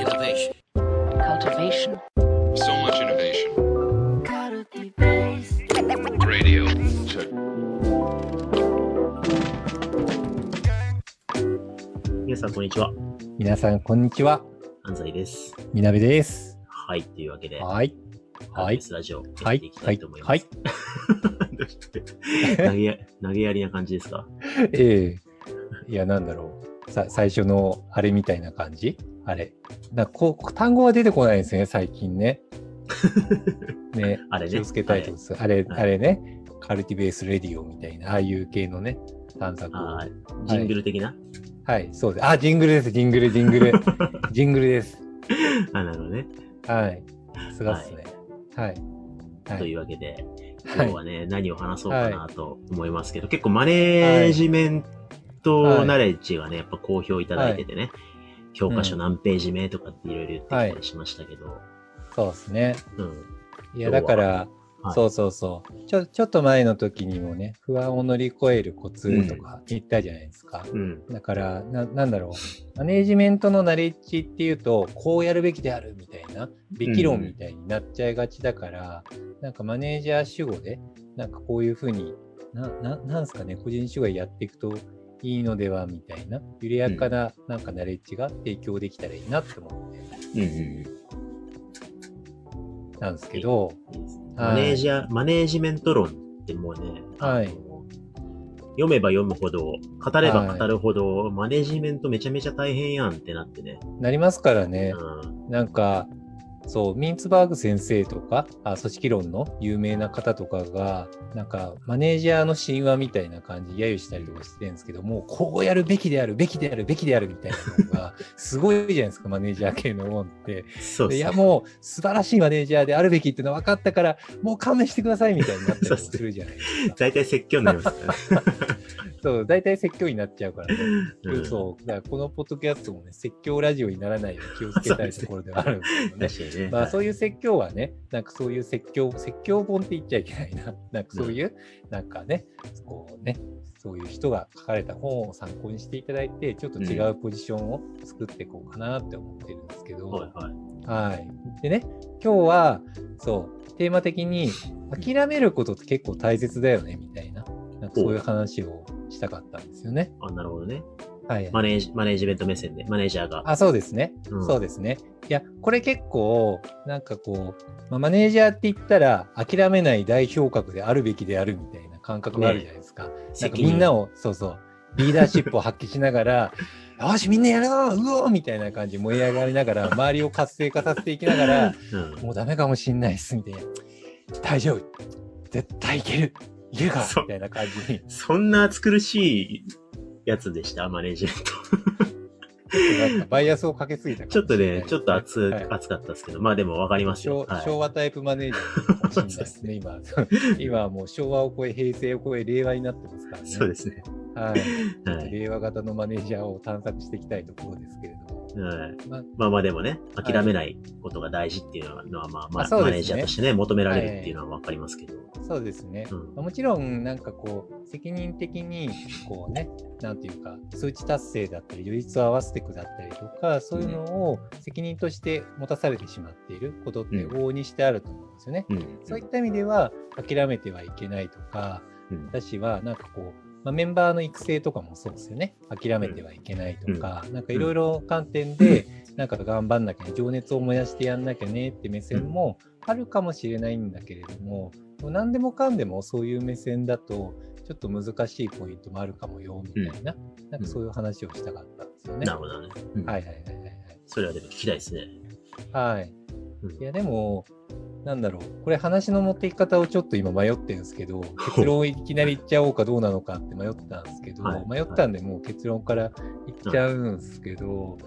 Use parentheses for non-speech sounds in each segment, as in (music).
Innovation. cultivation, So much innovation. Radio. Check. 皆さん、こんにちは。皆さん、こんにちは。安西です。みなべです。はい、というわけで、はい。はい RBS ラジオ、やはいっていきたいと思います。はい。どうして投げや、投げやりな感じですか？(laughs) ええいや、なんだろう。さ、最初のあれみたいな感じ？あれ。なんかこう、単語が出てこないですね、最近ね。(laughs) ね。あれね気をつけたいと思います。あれ、はいあれね。カルティベースレディオみたいな、ああいう系のね、探索を。あジングル的な、い、そうです。あ、ジングルです、ジングル、ジングル。(laughs) ジングルです。あ、なるほどね。はい。さすがっすね。はい。はとい。いうわけで、はい今日はね、何を話そうかなと思いますけど、結構マネージメントナレッジがね、やっぱ好評いただいててね、教科書何ページ目とかっていろいろ言ってきたりしましたけど、そうですね。うん。いや、だから、はいそうそうそう。ちょ、ちょっと前の時にもね、不安を乗り越えるコツとか言ったじゃないですか。うん。だから、な、なんだろう。マネージメントのナレッジっていうと、こうやるべきであるみたいな、べき論みたいになっちゃいがちだから、なんかマネージャー主語で、なんかこういうふうに、な、な、なんすかね、個人主語でやっていくといいのではみたいな、緩やかな、なんかナレッジが提供できたらいいなって思って、うんうんなんですけど、マネージャー、マネージメント論ってもうね、はい。読めば読むほど、語れば語るほど、マネージメントめちゃめちゃ大変やんってなってね。なりますからね。うん。なんか、そう、ミンツバーグ先生とか、あ組織論の有名な方とかが、なんか、マネージャーの神話みたいな感じ、揶揄したりとかしてるんですけども、こうやるべきである、べきである、べきであるみたいなのが、すごいじゃないですか、マネージャー系の本って。そういや、もう、素晴らしいマネージャーであるべきっていうの分かったから、もう勘弁してくださいみたいになったりもするじゃないですか。大体説教になりますからね。(laughs) そう、大体説教になっちゃうからね。うんそう、だからこのポッドキャストもね、説教ラジオにならないように気をつけたいところではあるんですけどね。ね。まあそういう。説教はね、なんかそういう説教、説教本って言っちゃいけないな。なんかそういう、なんかね、こうね、そういう人が書かれた本を参考にしていただいて、ちょっと違うポジションを作っていこうかなって思ってるんですけど、はいはい。はい。でね、今日は、そう、テーマ的に、諦めることって結構大切だよね、みたいな、なんかそういう話をしたかったんですよね。あ、なるほどね。はい。マネージ、マネージメント目線で、マネージャーが。あ、そうですね。うんそうですね。いや、これ結構、なんかこう、まあ、マネージャーって言ったら、諦めない代表格であるべきであるみたいな感覚があるじゃないですか。なんかみんなを、そうそう、リーダーシップを発揮しながら、よし、みんなやるぞうおーみたいな感じで燃え上がりながら、(laughs) 周りを活性化させていきながら、うん。もうダメかもしんないっす、みたいな。大丈夫。絶対いける。いけるかそうみたいな感じに。そんな暑苦しいやつでした、マネージメント。バイアスをかけすぎたちょっとね、ちょっと熱、はい熱かったですけど、まあでもわかりますよ昭。はい昭和タイプマネージャーかもしれないですね、今。(laughs) 今はもう昭和を超え、平成を超え、令和になってますからね。そうですね。はい。令和型のマネージャーを探索していきたいところですけれども。はいままあまあでもね、諦めないことが大事っていうのは、まあまあ、マネージャーとしてね、求められるっていうのはわかりますけど。そうですね。もちろん、なんかこう、責任的に、こうね、なんていうか、数値達成だったり、両立を合わせていくだったりとか、そういうのを責任として持たされてしまっていることって往々にしてあると思うんですよね。うん。そういった意味では、諦めてはいけないとか、うん私はなんかこう、まあ、メンバーの育成とかもそうですよね。諦めてはいけないとか、なんかいろいろ観点で、なんか頑張んなきゃね、情熱を燃やしてやんなきゃねって目線もあるかもしれないんだけれども、何でもかんでもそういう目線だと、ちょっと難しいポイントもあるかもよ、みたいな、なんかそういう話をしたかったんですよね。なるほどね。うんはいはいはいはいそれはでも聞きたいですね。はい。いや、でも、なんだろう、これ話の持っていき方をちょっと今迷ってるんですけど、(laughs) 結論をいきなり言っちゃおうかどうなのかって迷ったんですけど、はい迷ったんでもう結論から言っちゃうんですけど、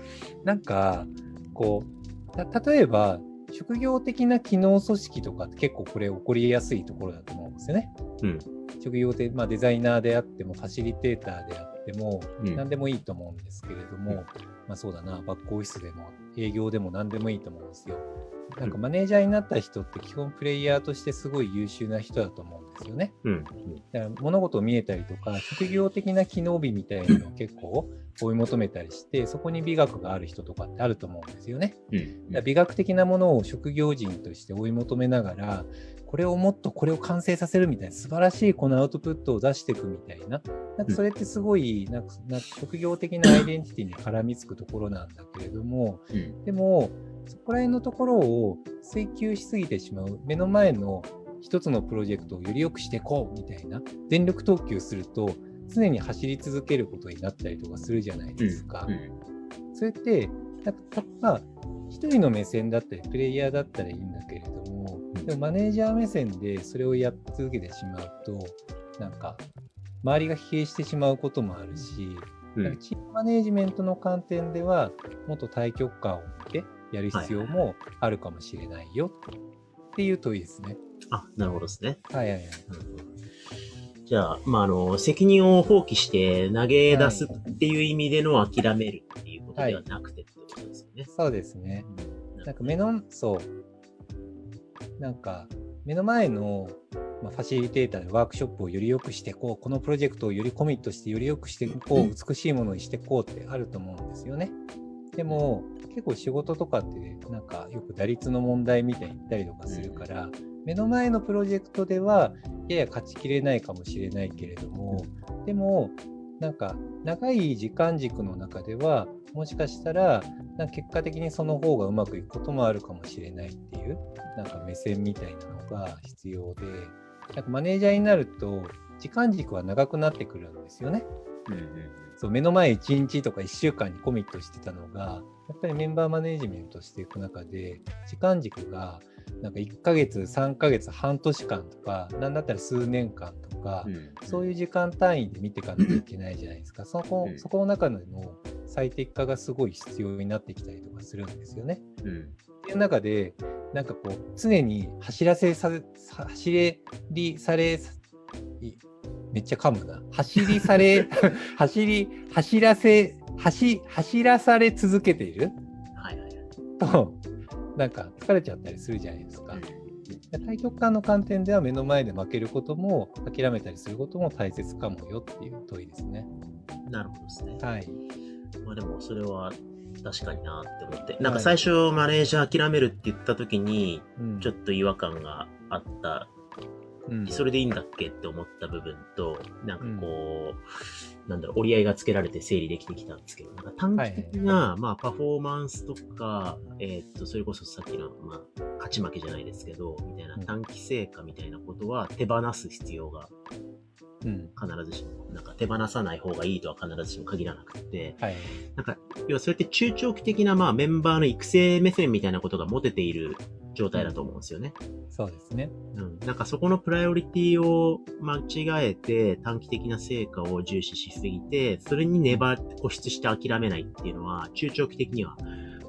なんか、こう、た例えば、職業的な機能組織とかって結構これ起こりやすいところだと思うんですよね。うん。職業で、まあ、デザイナーであっても、ファシリテーターであっても、うん何でもいいと思うんですけれども、まあそうだな、バックオフィスでも営業でも何でもいいと思うんですよ。なんかマネージャーになった人って基本プレイヤーとしてすごい優秀な人だと思うんですよね。うん。だから物事を見えたりとか、職業的な機能美みたいなのを結構追い求めたりして、そこに美学がある人とかってあると思うんですよね。うん。だから美学的なものを職業人として追い求めながら、これをもっとこれを完成させるみたいな素晴らしいこのアウトプットを出していくみたいな、なんかそれってすごいなんかなんか職業的なアイデンティティに絡みつくところなんだけれども、うん。でもそこら辺のところを追求しすぎてしまう目の前の一つのプロジェクトをより良くしていこうみたいな全力投球すると常に走り続けることになったりとかするじゃないですか。うん。それって、なんかたまあ、一人の目線だったり、プレイヤーだったらいいんだけれども、うんでもマネージャー目線でそれをやっ続けてしまうと、なんか、周りが疲弊してしまうこともあるし、うんチームマネージメントの観点では、もっと対極感を持ってやる必要もあるかもしれないよっていう問いですね。あ、なるほどですね。はいはいはい。じゃあ、まあ、あの、責任を放棄して投げ出すっていう意味での諦めるっていうことではなくてってことですよね。そうですね。なんか目の、そう。なんか、目の前の、まあ、ファシリテーターでワークショップをより良くしていこう、このプロジェクトをよりコミットしてより良くしていこう、美しいものにしていこうってあると思うんですよね。でも、結構仕事とかって、なんかよく打率の問題みたいに言ったりとかするから、目の前のプロジェクトでは、やや勝ちきれないかもしれないけれども、でも、なんか長い時間軸の中では、もしかしたら、なんか結果的にその方がうまくいくこともあるかもしれないっていう、なんか目線みたいなのが必要で、なんかマネージャーになると、時間軸は長くなってくるんですよね。うんうんそう目の前1日とか1週間にコミットしてたのが、やっぱりメンバーマネジメントしていく中で、時間軸がなんか1ヶ月、3ヶ月、半年間とか、なんだったら数年間とか、うん。そういう時間単位で見ていかなきゃいけないじゃないですか。そこうんそこの中での最適化がすごい必要になってきたりとかするんですよね。うん。っていう中で、なんかこう、常に走らせさ、さ走りされ、いめっちゃ噛むな。走りされ、(laughs) 走り、走らせ、走、走らされ続けている？はいはいはい。と、なんか疲れちゃったりするじゃないですか。対極観の観点では目の前で負けることも諦めたりすることも大切かもよっていう問いですね。なるほどですね。はい。まあでも、それは確かになって思って。なんか最初、マネージャー諦めるって言った時に、うんちょっと違和感があったうん。それでいいんだっけって思った部分と、なんかこう、なんだろう、折り合いがつけられて整理できてきたんですけど、なんか短期的な、まあ、パフォーマンスとか、えーっと、それこそさっきの、まあ、勝ち負けじゃないですけど、みたいなうん。短期成果みたいなことは手放す必要がうん。必ずしも、なんか手放さない方がいいとは必ずしも限らなくて、はい。なんか、要はそれって中長期的な、まあ、メンバーの育成目線みたいなことが持てている状態だと思うんですよね。そうですね。うん、なんかそこのプライオリティを間違えて短期的な成果を重視しすぎて、それに粘って固執して諦めないっていうのは、中長期的には、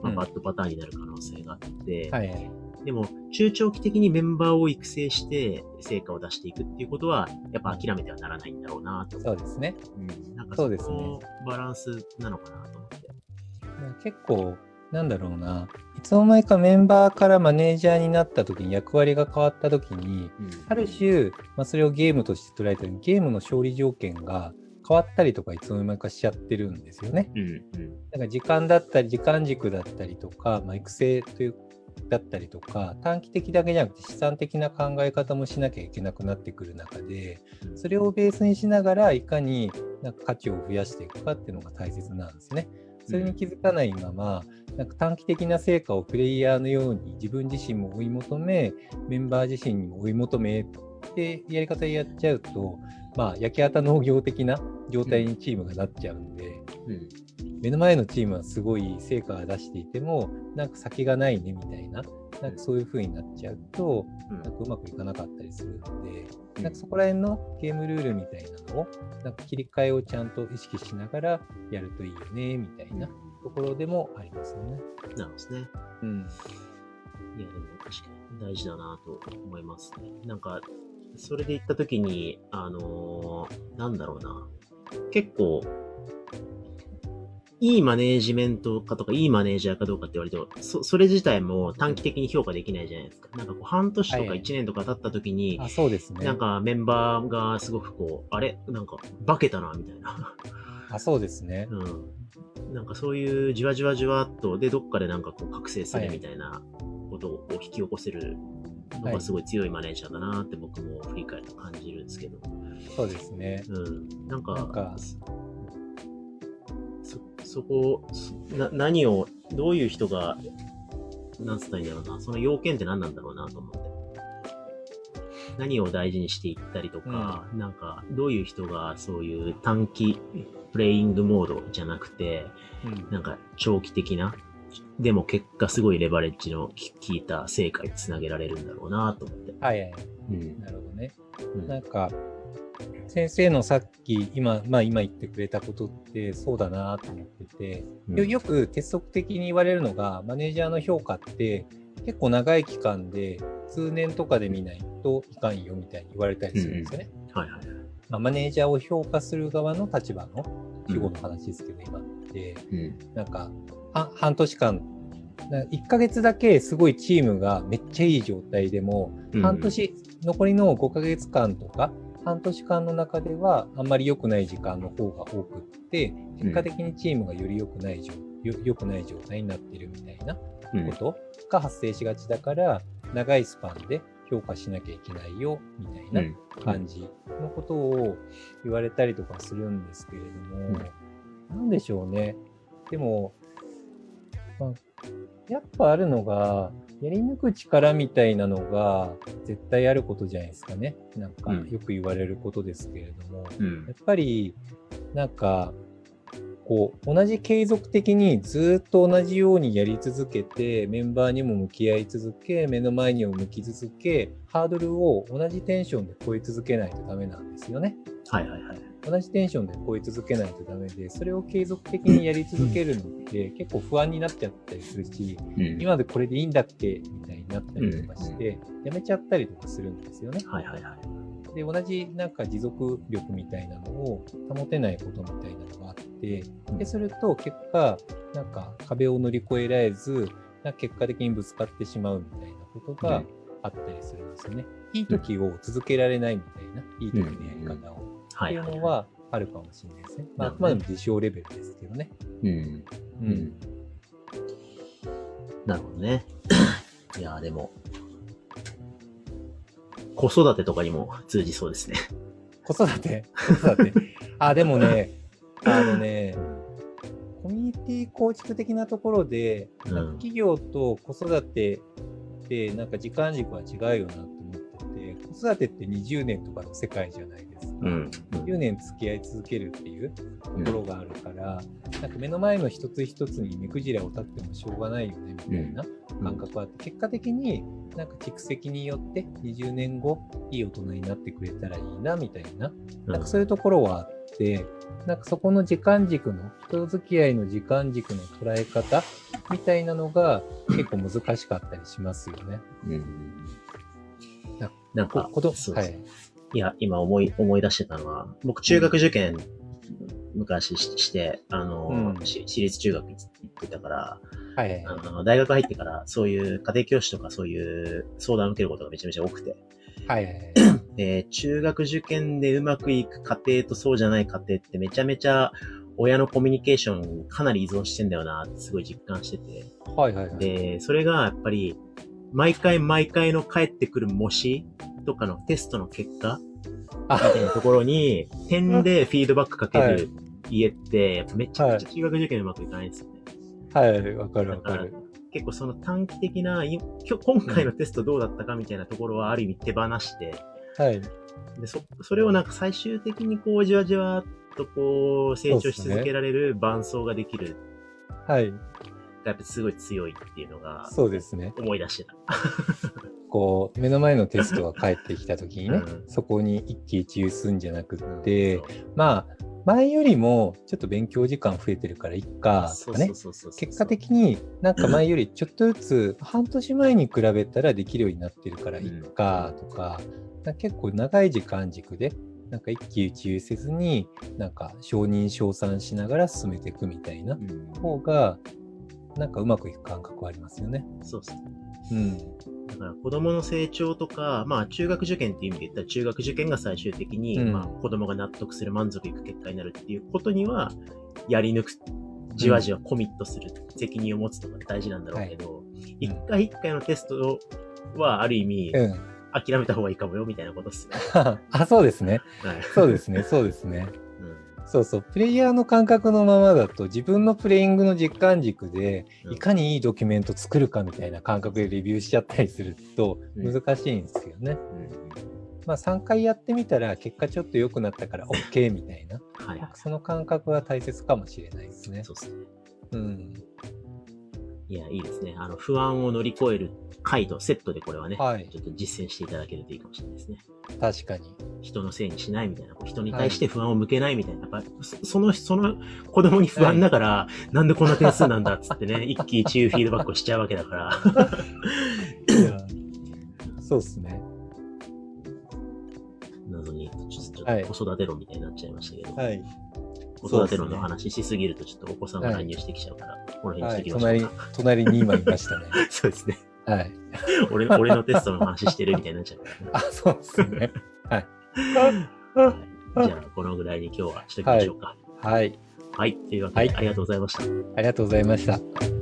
まあ、うんバッドパターンになる可能性があって、はいはい。でも、中長期的にメンバーを育成して成果を出していくっていうことは、やっぱ諦めてはならないんだろうなと思そうですね。うん、なんかそこのバランスなのかなと思って。結構、なんだろうな。いつの間にかメンバーからマネージャーになった時に役割が変わった時に、ある種、まあ、それをゲームとして捉えたり、ゲームの勝利条件が変わったりとかいつの間にかしちゃってるんですよね。うん、うん、なんか時間だったり、時間軸だったりとか、まあ、育成というだったりとか、短期的だけじゃなくて資産的な考え方もしなきゃいけなくなってくる中で、うん。それをベースにしながら、いかになんか価値を増やしていくかっていうのが大切なんですね。それに気づかないまま、なんか短期的な成果をプレイヤーのように自分自身も追い求め、メンバー自身にも追い求めってやり方でやっちゃうと、まあ、焼き畑農業的な状態にチームがなっちゃうんで、うん。目の前のチームはすごい成果が出していても、なんか先がないねみたいな、なんかそういう風になっちゃうと、うんなんかうまくいかなかったりするので、うんなんかそこら辺のゲームルールみたいなのを、なんか切り替えをちゃんと意識しながらやるといいよね、みたいなところでもありますよね。なるほどね。うん。いや、でも確かに大事だなと思いますね。なんか、それで言ったときに、あのーなんだろうな。結構、いいマネージメントかとか、いいマネージャーかどうかって言われると、そ、それ自体も短期的に評価できないじゃないですか。なんかこう、半年とかはいはい1年とか経った時に、あ、そうですね。なんかメンバーがすごくこう、あれ？なんか、化けたな、みたいな。あ、そうですね。うん。なんかそういうじわじわじわっと、で、どっかでなんかこう、覚醒するみたいなことを引き起こせるのがすごい強いマネージャーだなって僕も振り返ると感じるんですけど。そうですね。うん。なんか、なんかそ、そこ、そな、何を、どういう人が、なんつったらいいんだろうな、その要件って何なんだろうなと思って。何を大事にしていったりとか、なんか、どういう人がそういう短期プレイングモードじゃなくて、うん。なんか長期的な、でも結果すごいレバレッジの効いた成果につなげられるんだろうなと思って。はいはい。うん。なるほどね。うんなんか、先生のさっき、今、まあ今言ってくれたことってそうだなと思ってて、うんよよく鉄則的に言われるのが、マネージャーの評価って結構長い期間で数年とかで見ないといかんよみたいに言われたりするんですよね。はいはい。まあ、マネージャーを評価する側の立場の主語の話ですけど、今って、うん。なんか、は半年間、な1ヶ月だけすごいチームがめっちゃいい状態でも、うん半年、残りの5ヶ月間とか、半年間の中ではあんまり良くない時間の方が多くって、結果的にチームがより良くない状よ良くない状態になってるみたいなうん。ことが発生しがちだから、長いスパンで評価しなきゃいけないよみたいなうん。感じのことを言われたりとかするんですけれども、なんでしょうね。でも、まあやっぱあるのが、やり抜く力みたいなのが絶対あることじゃないですかね。なんかうんよく言われることですけれども、うんやっぱりなんかこう同じ継続的にずっと同じようにやり続けてメンバーにも向き合い続け目の前にも向き続けハードルを同じテンションで超え続けないとダメなんですよね。はいはいはい。同じテンションで超え続けないとダメでそれを継続的にやり続けるのって結構不安になっちゃったりするしうん今までこれでいいんだっけみたいになったりとかしてやめちゃったりとかするんですよね。はいはいはい。で同じなんか持続力みたいなのを保てないことみたいなのがあってですると結果なんか壁を乗り越えられずなんか結果的にぶつかってしまうみたいなことがあったりするんですよね。いい時を続けられないみたいないい時のやり方を、っていはいうはい。のはあるかもしれないですね。まあ、あくまでも自称レベルですけどね。うん。ううんん。なるほどね。(coughs) いやーでも、子育てとかにも通じそうですね。子育て？子育て？あ、でもね、(laughs) あのね、コミュニティ構築的なところで、うん企業と子育てってなんか時間軸は違うよなっ子育てって20年とかの世界じゃないですか。うん。10年付き合い続けるっていうところがあるから、なんか目の前の一つ一つに目くじらを立ってもしょうがないよねみたいな感覚はあって、結果的になんか蓄積によって20年後いい大人になってくれたらいいなみたいな、なんかそういうところはあって、なんかそこの時間軸の、人付き合いの時間軸の捉え方みたいなのが結構難しかったりしますよね。うんななんか、そうそうはい。いや、今思い、思い出してたのは、僕中学受験、昔しして、あの、うんし私立中学行ってたから、はいはいあの、大学入ってから、そういう家庭教師とかそういう相談を受けることがめちゃめちゃ多くて、はい。(clears throat) で、中学受験でうまくいく家庭とそうじゃない家庭ってめちゃめちゃ親のコミュニケーションかなり依存してんだよなってすごい実感してて。はいはいはい。で、それがやっぱり、毎回毎回の返ってくる模試とかのテストの結果あみたいなところに、(laughs) 点でフィードバックかける家って、やっぱめちゃくちゃ中学受験うまくいかないんですよね。はい、わかるわかる。結構その短期的な、い今日今回のテストどうだったかみたいなところはある意味手放して、はい。で、そ、それをなんか最終的にこうじわじわっとこう成長し続けられる伴走ができるはい。がやっぱすごい強いっていうのがそうですね。思い出してた。(laughs) こう、目の前のテストが返ってきた時にね、うんそこに一喜一憂するんじゃなくって、そうまあ、前よりもちょっと勉強時間増えてるからいっかとかね。結果的になんか前よりちょっとずつ半年前に比べたらできるようになってるからいっかとか、結構長い時間軸でなんか一喜一憂せずに、なんか承認称賛しながら進めていくみたいなうん方が、なんかうまくいく感覚はありますよね。そうですね。うん。だから子供の成長とか、まあ中学受験っていう意味で言ったら中学受験が最終的に、うんまあ子供が納得する満足いく結果になるっていうことには、やり抜く、じわじわコミットする、責任を持つとか大事なんだろうけど、一、回一回のテストはある意味、うん。諦めた方がいいかもよみたいなことっすね。(laughs) あ、そうですね。はい。そうですね。そうですね。うんそうそう。プレイヤーの感覚のままだと、自分のプレイングの実感軸で、うんいかにいいドキュメント作るかみたいな感覚でレビューしちゃったりすると、うん難しいんですよね。うんまあ、3回やってみたら、結果ちょっと良くなったから OK みたいな、はいはい。その感覚は大切かもしれないですね。そうですね。うん。いや、いいですね。あの、不安を乗り越える回とセットでこれはね、はいちょっと実践していただけるといいかもしれないですね。確かに。人のせいにしないみたいな、人に対して不安を向けないみたいな、やっぱ、そその、その子供に不安だから、なんでこんな点数なんだっつってね、(laughs) 一喜一憂フィードバックをしちゃうわけだから。(laughs) そうですね。謎に、ちょっとはいちょっと子育て論みたいになっちゃいましたけど、はい。子育て論の話しすぎるとちょっとお子さんが乱入してきちゃうから、この辺にはい。しておきましょう隣か。、隣に今いましたね。(laughs) そうですね。はい。俺、(laughs) 俺のテストの話してるみたいになっちゃうね。あ、そうですね。はい (laughs) じゃあ、このぐらいに今日はしときましょうか。はい。はい。というわけで、はいありがとうございました。ありがとうございました。